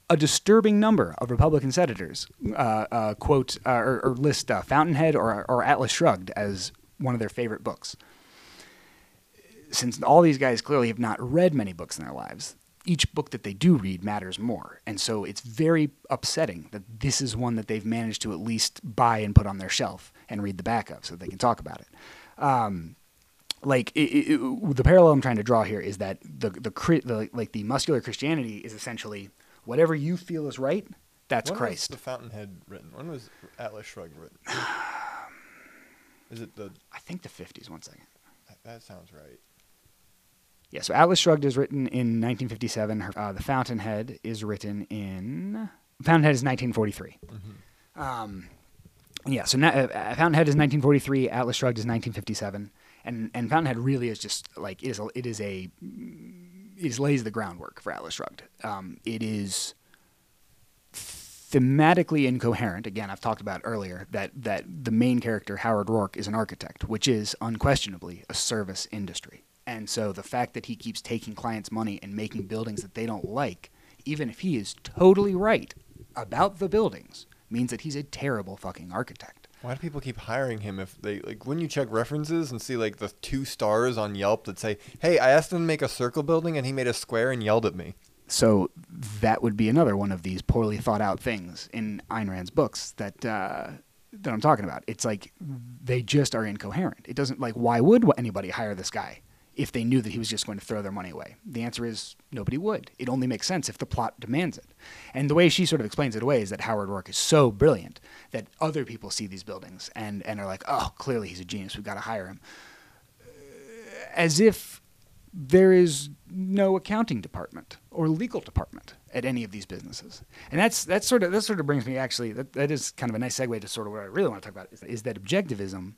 a disturbing number of Republican senators uh, uh, quote uh, or, or list uh, Fountainhead or, or Atlas Shrugged as one of their favorite books. Since all these guys clearly have not read many books in their lives, each book that they do read matters more. And so it's very upsetting that this is one that they've managed to at least buy and put on their shelf and read the back of so they can talk about it. Um, like it, it, it- the parallel I'm trying to draw here is that the the, the like the muscular Christianity is essentially whatever you feel is right, that's when Christ. Was the Fountainhead written? When was Atlas Shrugged written? Is it the? I think the 50s. One second. That sounds right. Yeah, so Atlas Shrugged is written in 1957. Her- Uh, the Fountainhead is written in. Fountainhead is 1943. Um, yeah, so na- uh, Fountainhead is 1943. Atlas Shrugged is 1957, and and Fountainhead really is just like it is. A, it is a. Is lays the groundwork for Atlas Shrugged. Um, it is thematically incoherent. Again, I've talked about earlier that that the main character Howard Roark is an architect, which is unquestionably a service industry. And so the fact that he keeps taking clients' money and making buildings that they don't like, even if he is totally right about the buildings, means that he's a terrible fucking architect. Why do people keep hiring him if they like when you check references and see like the two stars on Yelp that say, "Hey, I asked him to make a circle building and he made a square and yelled at me." So that would be another one of these poorly thought out things in Ayn Rand's books that uh, that I'm talking about. It's like they just are incoherent. It doesn't like why would anybody hire this guy if they knew that he was just going to throw their money away? The answer is nobody would. It only makes sense if the plot demands it. And the way she sort of explains it away is that Howard Roark is so brilliant that other people see these buildings and and are like, oh, clearly he's a genius. We've got to hire him. Uh, as if there is no accounting department or legal department at any of these businesses. And that's that's sort of that sort of brings me actually that, that is kind of a nice segue to sort of what I really want to talk about is, is that objectivism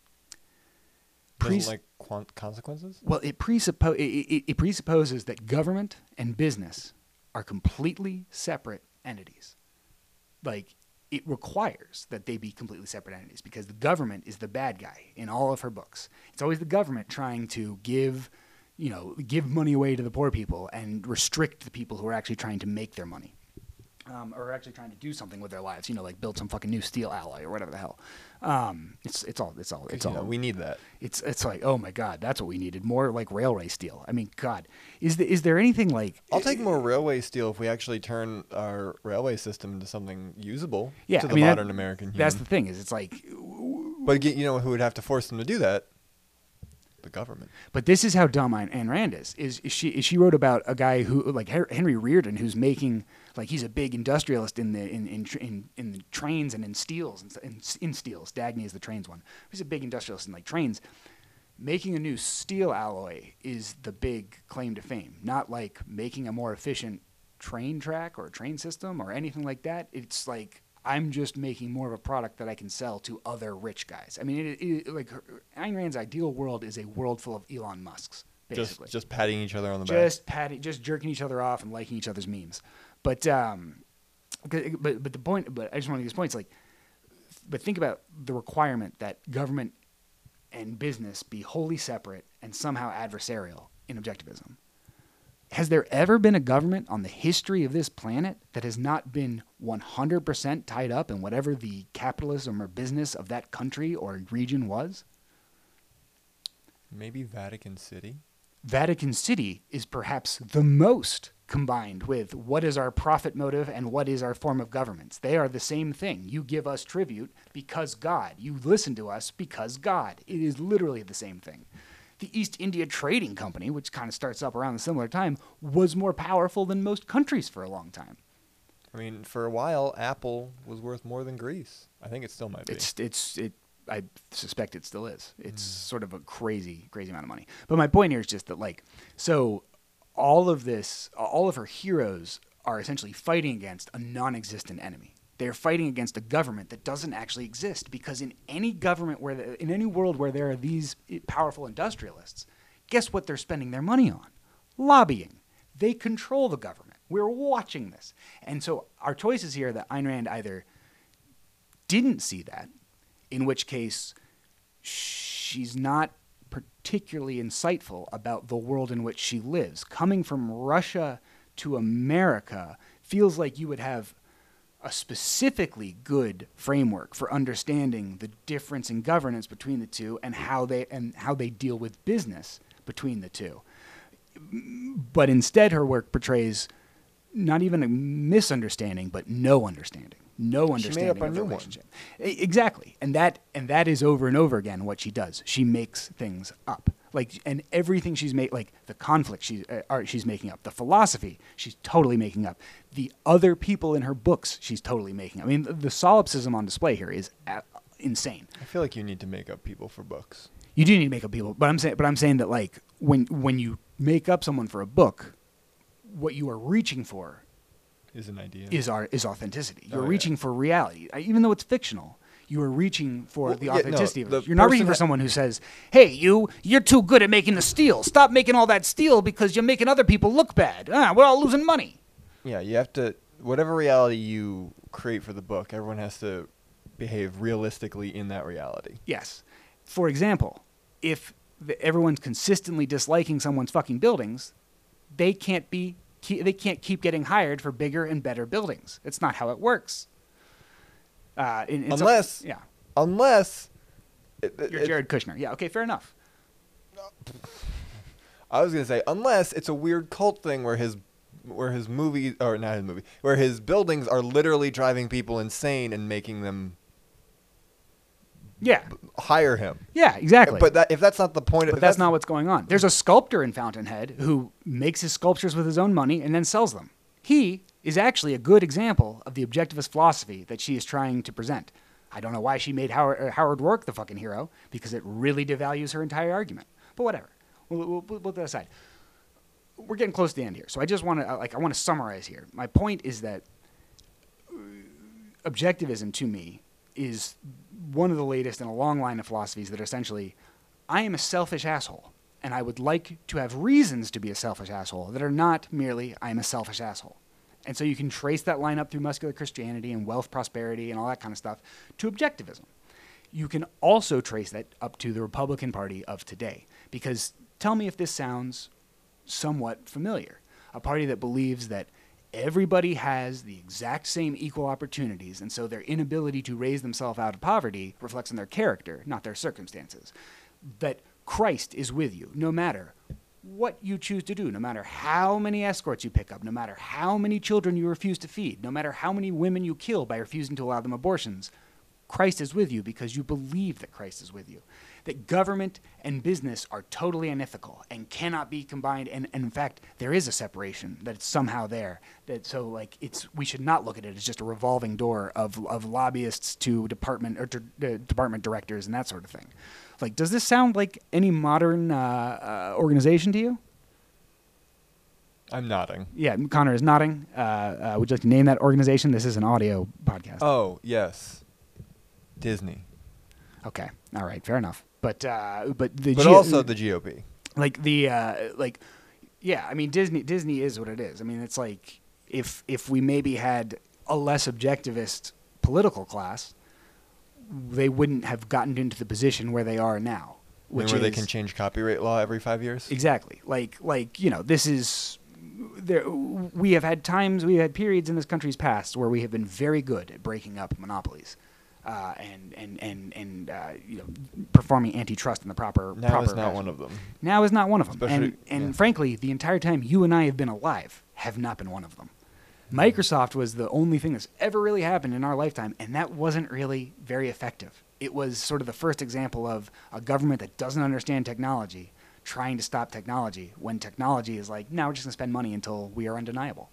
pres- like quan- consequences. well it, presuppo- it, it, it presupposes that government and business are completely separate entities. Like it requires that they be completely separate entities because the government is the bad guy in all of her books. It's always the government trying to give, you know, give money away to the poor people and restrict the people who are actually trying to make their money. Um, or actually trying to do something with their lives. You know, like build some fucking new steel alloy or whatever the hell. Um, it's it's all it's all it's You all know, we need that. it's it's like oh my god, that's what we needed more like railway steel. I mean, God, is the, is there anything like I'll take more railway steel if we actually turn our railway system into something usable yeah to I the mean, that- modern American human. That's the thing is it's like But you know who would have to force them to do that? The government. But this is how dumb Ayn Rand is. Is, is she? Is she wrote about a guy who, like Henry Rearden, who's making like he's a big industrialist in the in in in, in the trains and in steels and in, in steels. Dagny is the trains one. He's a big industrialist in like trains. Making a new steel alloy is the big claim to fame, not like making a more efficient train track or train system or anything like that. It's like I'm just making more of a product that I can sell to other rich guys. I mean, it, it, like Ayn Rand's ideal world is a world full of Elon Musks, basically. Just just patting each other on the back. just patting, just jerking each other off and liking each other's memes. But um, but but the point, but I just want to make this point. It's like, but think about the requirement that government and business be wholly separate and somehow adversarial in objectivism. Has there ever been a government on the history of this planet that has not been 100% tied up in whatever the capitalism or business of that country or region was? Maybe Vatican City. Vatican City is perhaps the most combined with what is our profit motive and what is our form of governance. They are the same thing. You give us tribute because God. You listen to us because God. It is literally the same thing. The East India Trading Company, which kind of starts up around a similar time, was more powerful than most countries for a long time. I mean, for a while, Apple was worth more than Greece. I think it still might be. It's it's it. I suspect it still is. It's hmm. sort of a crazy, crazy amount of money. But my point here is just that, like, so all of this, all of her heroes are essentially fighting against a non-existent enemy. They're fighting against a government that doesn't actually exist because in any government where, the, in any world where there are these powerful industrialists, guess what they're spending their money on? Lobbying. They control the government. We're watching this, and so our choices here that Ayn Rand either didn't see that, in which case she's not particularly insightful about the world in which she lives. Coming from Russia to America feels like you would have a specifically good framework for understanding the difference in governance between the two and how they and how they deal with business between the two. But instead her work portrays not even a misunderstanding but no understanding. No understanding She made up a of the new one. relationship. E- Exactly, and that and that is over and over again what she does. She makes things up, like and everything she's made, like the conflict she's uh, art she's making up, the philosophy she's totally making up, the other people in her books she's totally making. up. I mean, the, the solipsism on display here is uh, insane. I feel like you need to make up people for books. You do need to make up people, but I'm saying, but I'm saying that like when when you make up someone for a book, what you are reaching for Is an idea. is our is authenticity. You're Oh, yeah. reaching for reality, even though it's fictional. You are reaching for Well, the yeah, no, authenticity of the. You're not reaching for someone who says, "Hey, you, you're too good at making the steel. Stop making all that steel because you're making other people look bad. Ah, we're all losing money." Yeah, you have to whatever reality you create for the book, everyone has to behave realistically in that reality. Yes. For example, if the, everyone's consistently disliking someone's fucking buildings, they can't be ke- they can't keep getting hired for bigger and better buildings. It's not how it works. Uh, in, in some- Unless- yeah, Unless it- it- you're Jared Kushner. Yeah, okay, fair enough. I was gonna say unless it's a weird cult thing where his where his movie or not his movie where his buildings are literally driving people insane and making them Yeah, hire him. yeah, exactly. But that, if that's not the point, of the But if that's not what's going on. There's a sculptor in Fountainhead who makes his sculptures with his own money and then sells them. He is actually a good example of the objectivist philosophy that she is trying to present. I don't know why she made Howard, uh, Howard Roark the fucking hero because it really devalues her entire argument. But whatever. We'll, we'll, we'll put that aside. We're getting close to the end here, so I just want to like I want to summarize here. My point is that uh, objectivism to me is one of the latest in a long line of philosophies that are essentially I am a selfish asshole, and I would like to have reasons to be a selfish asshole that are not merely I am a selfish asshole. And so you can trace that line up through muscular Christianity and wealth prosperity and all that kind of stuff to objectivism. You can also trace that up to the Republican Party of today. Because tell me if this sounds somewhat familiar. A party that believes that everybody has the exact same equal opportunities, and so their inability to raise themselves out of poverty reflects on their character, not their circumstances. That Christ is with you no matter what you choose to do, no matter how many escorts you pick up, no matter how many children you refuse to feed, no matter how many women you kill by refusing to allow them abortions. Christ is with you because you believe that Christ is with you. That government and business are totally unethical and cannot be combined. And, and in fact, there is a separation that's somehow there. That so like it's we should not look at it as just a revolving door of, of lobbyists to department or to, uh, department directors and that sort of thing. Like, does this sound like any modern uh, uh, organization to you? I'm nodding. Yeah, Connor is nodding. Uh, uh, would you like to name that organization? This is an audio podcast. Oh yes, Disney, Okay, all right, fair enough. But uh, but the but G- also the GOP. like the uh, like yeah i mean disney disney is what it is i mean it's like if if we maybe had a less objectivist political class they wouldn't have gotten into the position where they are now which where they can change copyright law every five years. exactly like like you know this is there we have had times we have had periods in this country's past where we have been very good at breaking up monopolies uh, and and and and uh, you know performing antitrust in the proper Now proper is not fashion. one of them. Now is not one of them. and Especially- and yeah. frankly, the entire time you and I have been alive have not been one of them. Microsoft was the only thing that's ever really happened in our lifetime, and that wasn't really very effective. It was sort of the first example of a government that doesn't understand technology trying to stop technology when technology is like, no, we're just going to spend money until we are undeniable.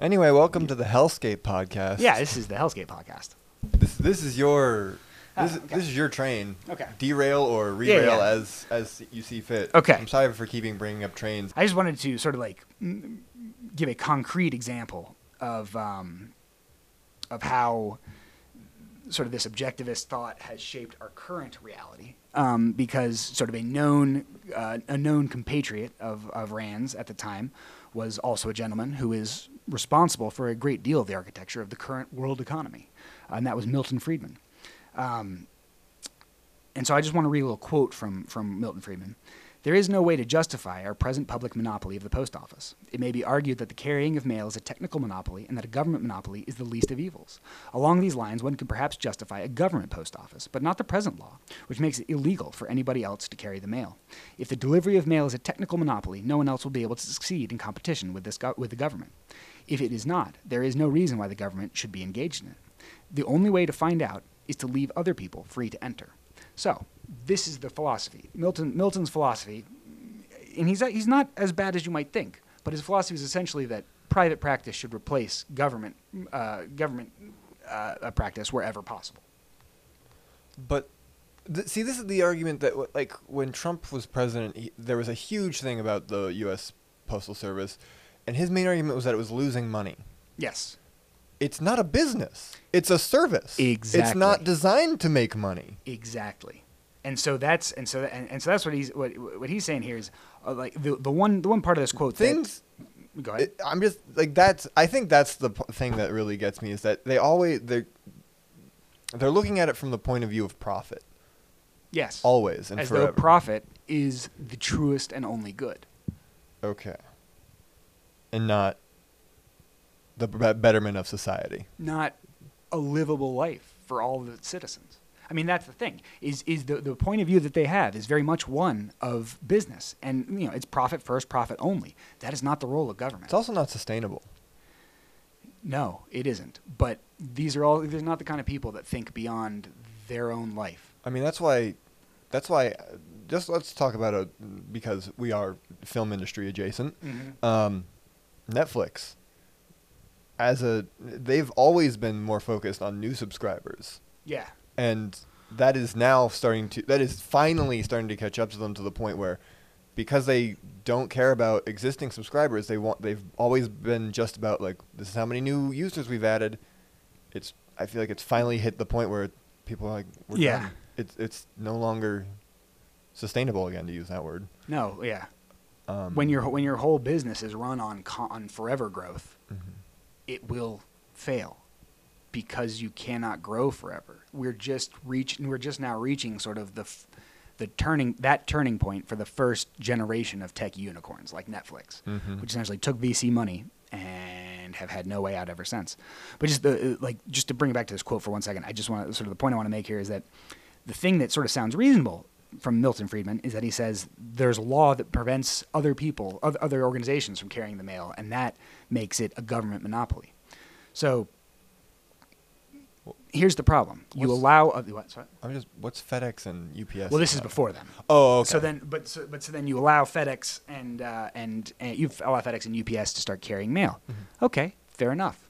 Anyway, welcome to the Hellscape podcast. Yeah, this is the Hellscape podcast. This this is your Ah, this, okay. this is your train. Okay. Derail or Yeah, rerail yeah. as as you see fit. Okay. I'm sorry for keeping bringing up trains. I just wanted to sort of like give a concrete example of um, of how sort of this objectivist thought has shaped our current reality. Um, because sort of a known uh, a known compatriot of, of Rand's at the time was also a gentleman who is responsible for a great deal of the architecture of the current world economy, and that was Milton Friedman. Um, and so I just want to read a little quote from, from Milton Friedman. There is no way to justify our present public monopoly of the post office. It may be argued that the carrying of mail is a technical monopoly and that a government monopoly is the least of evils. Along these lines, one could perhaps justify a government post office, but not the present law, which makes it illegal for anybody else to carry the mail. If the delivery of mail is a technical monopoly, no one else will be able to succeed in competition with, this go- with the government. If it is not, there is no reason why the government should be engaged in it. The only way to find out is to leave other people free to enter. So, this is the philosophy. Milton Milton's philosophy, and he's he's not as bad as you might think, but his philosophy is essentially that private practice should replace government uh, government uh, practice wherever possible. But th- see, this is the argument that w- like when Trump was president, he, there was a huge thing about the U.S. Postal Service, and his main argument was that it was losing money. Yes. It's not a business. It's a service. Exactly. It's not designed to make money. Exactly. And so that's and so and, and so that's what he's what what he's saying here is uh, like the the one the one part of this quote that- Things go ahead. It, I'm just like that's. I think that's the p- thing that really gets me is that they always they they're looking at it from the point of view of profit yes. always and as forever. though profit is the truest and only good. okay, and not the betterment of society. not a livable life for all the citizens. I mean, that's the thing. Is is the the point of view that they have is very much one of business, and you know, it's profit first, profit only. That is not the role of government. It's also not sustainable. no, it isn't. But these are all. They're not the kind of people that think beyond their own life. I mean, that's why. That's why. uh, Just let's talk about it because we are film industry adjacent. um, Netflix as a they've always been more focused on new subscribers Yeah. and that is now starting to that is finally starting to catch up to them to the point where because they don't care about existing subscribers they want they've always been just about like this is how many new users we've added it's i feel like it's finally hit the point where people are like we're Yeah. done. it's it's no longer sustainable again to use that word No. Yeah. um, When your when your whole business is run on con- on forever growth, mhm. It will fail because you cannot grow forever. We're just reach we're just now reaching sort of the f- the turning that turning point for the first generation of tech unicorns like Netflix, Mhm. which essentially took VC money and and have had no way out ever since. But just the like just to bring it back to this quote for one second, I just want to sort of the point I want to make here is that the thing that sort of sounds reasonable from Milton Friedman is that he says there's a law that prevents other people, other organizations from carrying the mail, and that makes it a government monopoly. So here's the problem: you What's- allow uh, what? Sorry? I'm just what's FedEx and UPS? Well, this is before them. Oh, okay. So then, but so, but so then you allow FedEx and uh, and, and you allow FedEx and UPS to start carrying mail. Mm-hmm. Okay, fair enough.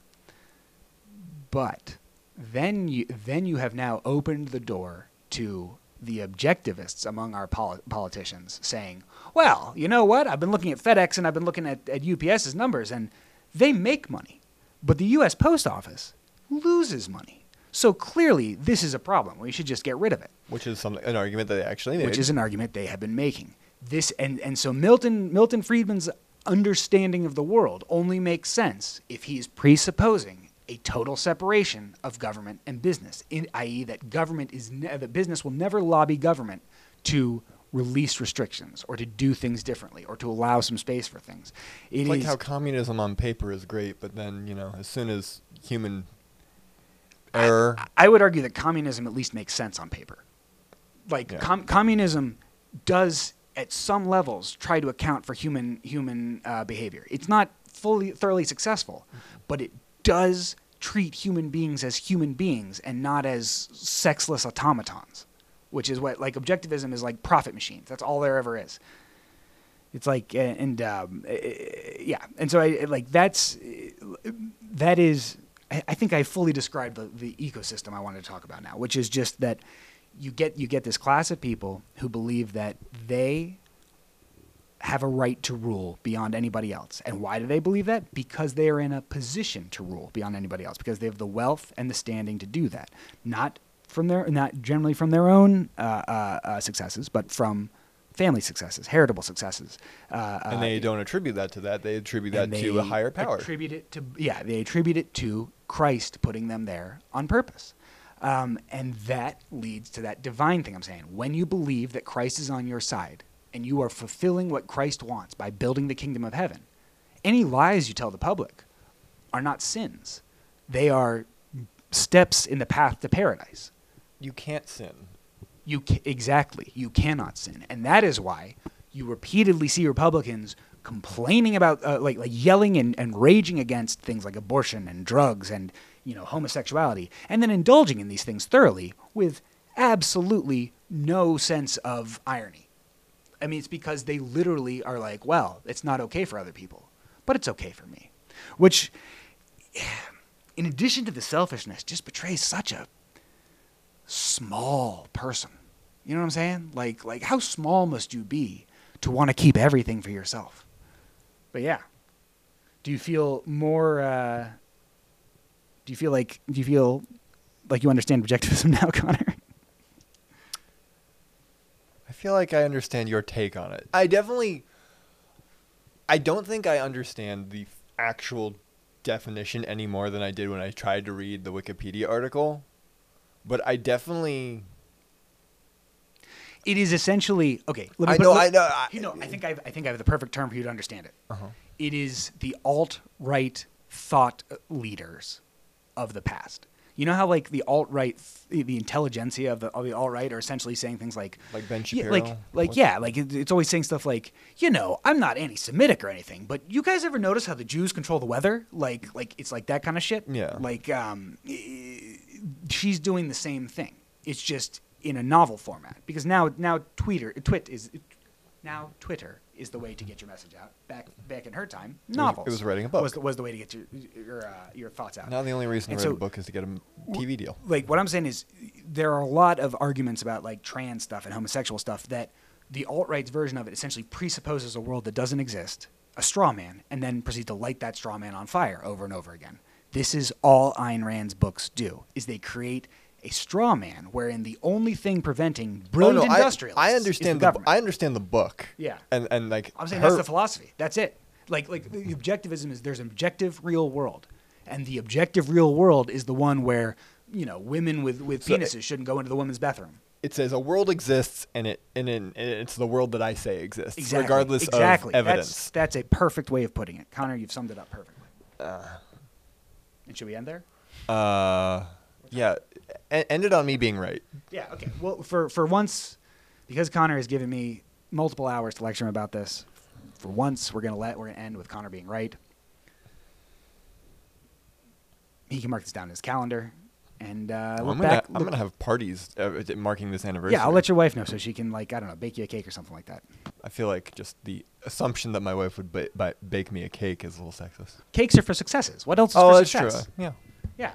But then you then you have now opened the door to the objectivists among our poli- politicians saying, "Well, you know what? I've been looking at FedEx and I've been looking at, at UPS's numbers, and they make money, but the U.S. Post Office loses money." So clearly, this is a problem. We should just get rid of it which is something an argument that they actually made. which is an argument they have been making. This and and so Milton Milton Friedman's understanding of the world only makes sense if he is presupposing a total separation of government and business, in, i.e., that government is ne- that business will never lobby government to release restrictions or to do things differently or to allow some space for things. It It's like how communism on paper is great, but then you know, as soon as human error, I would argue that communism at least makes sense on paper. Like Yeah. com- communism does, at some levels, try to account for human human uh, behavior. It's not fully thoroughly successful, but it does treat human beings as human beings and not as sexless automatons, which is what like objectivism is like profit machines. That's all there ever is. It's like and um, yeah, and so I like that's that is. I think I fully described the, the ecosystem I wanted to talk about now, which is just that you get you get this class of people who believe that they have a right to rule beyond anybody else. And why do they believe that? Because they are in a position to rule beyond anybody else. Because they have the wealth and the standing to do that. Not from their not generally from their own uh, uh, uh, successes, but from family successes, heritable successes. Uh, and they uh, don't attribute that to that. They attribute that and to a higher power. Attribute it to yeah, they attribute it to Christ putting them there on purpose, um, and that leads to that divine thing I'm saying. When you believe that Christ is on your side and you are fulfilling what Christ wants by building the kingdom of heaven, any lies you tell the public are not sins; they are steps in the path to paradise. you can't sin. You ca- exactly. You cannot sin, and that is why you repeatedly see Republicans complaining about, uh, like, like yelling and, and raging against things like abortion and drugs and you know homosexuality, and then indulging in these things thoroughly with absolutely no sense of irony. I mean, it's because they literally are like, well, it's not okay for other people, but it's okay for me, which, in addition to the selfishness, just betrays such a small person. You know what I'm saying? Like like how small must you be to want to keep everything for yourself? But yeah. Do you feel more uh do you feel like do you feel like you understand objectivism now, Connor? I feel like I understand your take on it. I definitely. I don't think I understand the actual definition any more than I did when I tried to read the Wikipedia article, but I definitely. It is essentially okay. Let me I put- know, let- I know, I- you know, I think I've, I think I have the perfect term for you to understand it. Uh-huh. It is the alt right thought leaders of the past. You know how like the alt right, the intelligentsia of the of the alt right are essentially saying things like Like Ben yeah, like Shapiro? like What? yeah, like it, it's always saying stuff like you know I'm not anti-Semitic or anything, but you guys ever notice how the Jews control the weather? Like like it's like that kind of shit. Yeah. Like um, she's doing the same thing. It's just in a novel format because now now Twitter twit is now Twitter is the way to get your message out. Back back in her time, novels. it was writing a book. Was the, was the way to get your your uh, your thoughts out. Now the only reason to And write so- a book is to get a TV deal. like what I'm saying is there are a lot of arguments about like trans stuff and homosexual stuff that the alt right's version of it essentially presupposes a world that doesn't exist, a straw man, and then proceeds to light that straw man on fire over and over again. This is all Ayn Rand's books do: is they create a straw man wherein the only thing preventing brilliant oh, no, I- industrialists I, is understand the the. I understand the book. Yeah. And and like I'm saying her- that's the philosophy. That's it. Like like the objectivism is there's an objective real world, and the objective real world is the one where you know women with with So penises shouldn't go into the women's bathroom. it says a world exists and it and, it, and it's the world that I say exists, Exactly. regardless exactly. of evidence. That's, that's a perfect way of putting it. Connor, you've summed it up perfectly. And should we end there? Uh, yeah. E- ended on me being right. Yeah. Okay. Well, for for once, because Connor has given me multiple hours to lecture him about this, for once we're gonna let we're gonna end with Connor being right. He can mark this down in his calendar, and uh, I'm look gonna back. I'm look- gonna have parties uh, marking this anniversary. yeah, I'll let your wife know so she can like I don't know bake you a cake or something like that. I feel like just the assumption that my wife would ba- ba- bake me a cake is a little sexist. Cakes are for successes. What else is Oh, for that's success? true. Yeah. Yeah.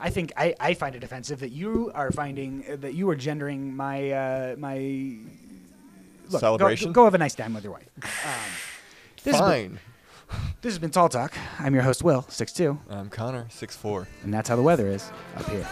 I think I, I find it offensive that you are finding uh, that you are gendering my uh, my Look, go- Celebration? Go, have a nice time with your wife. Um, this Has been, Fine. this has been Tall Talk. I'm your host Will six two, I'm Connor, six four. and that's how the weather is up here.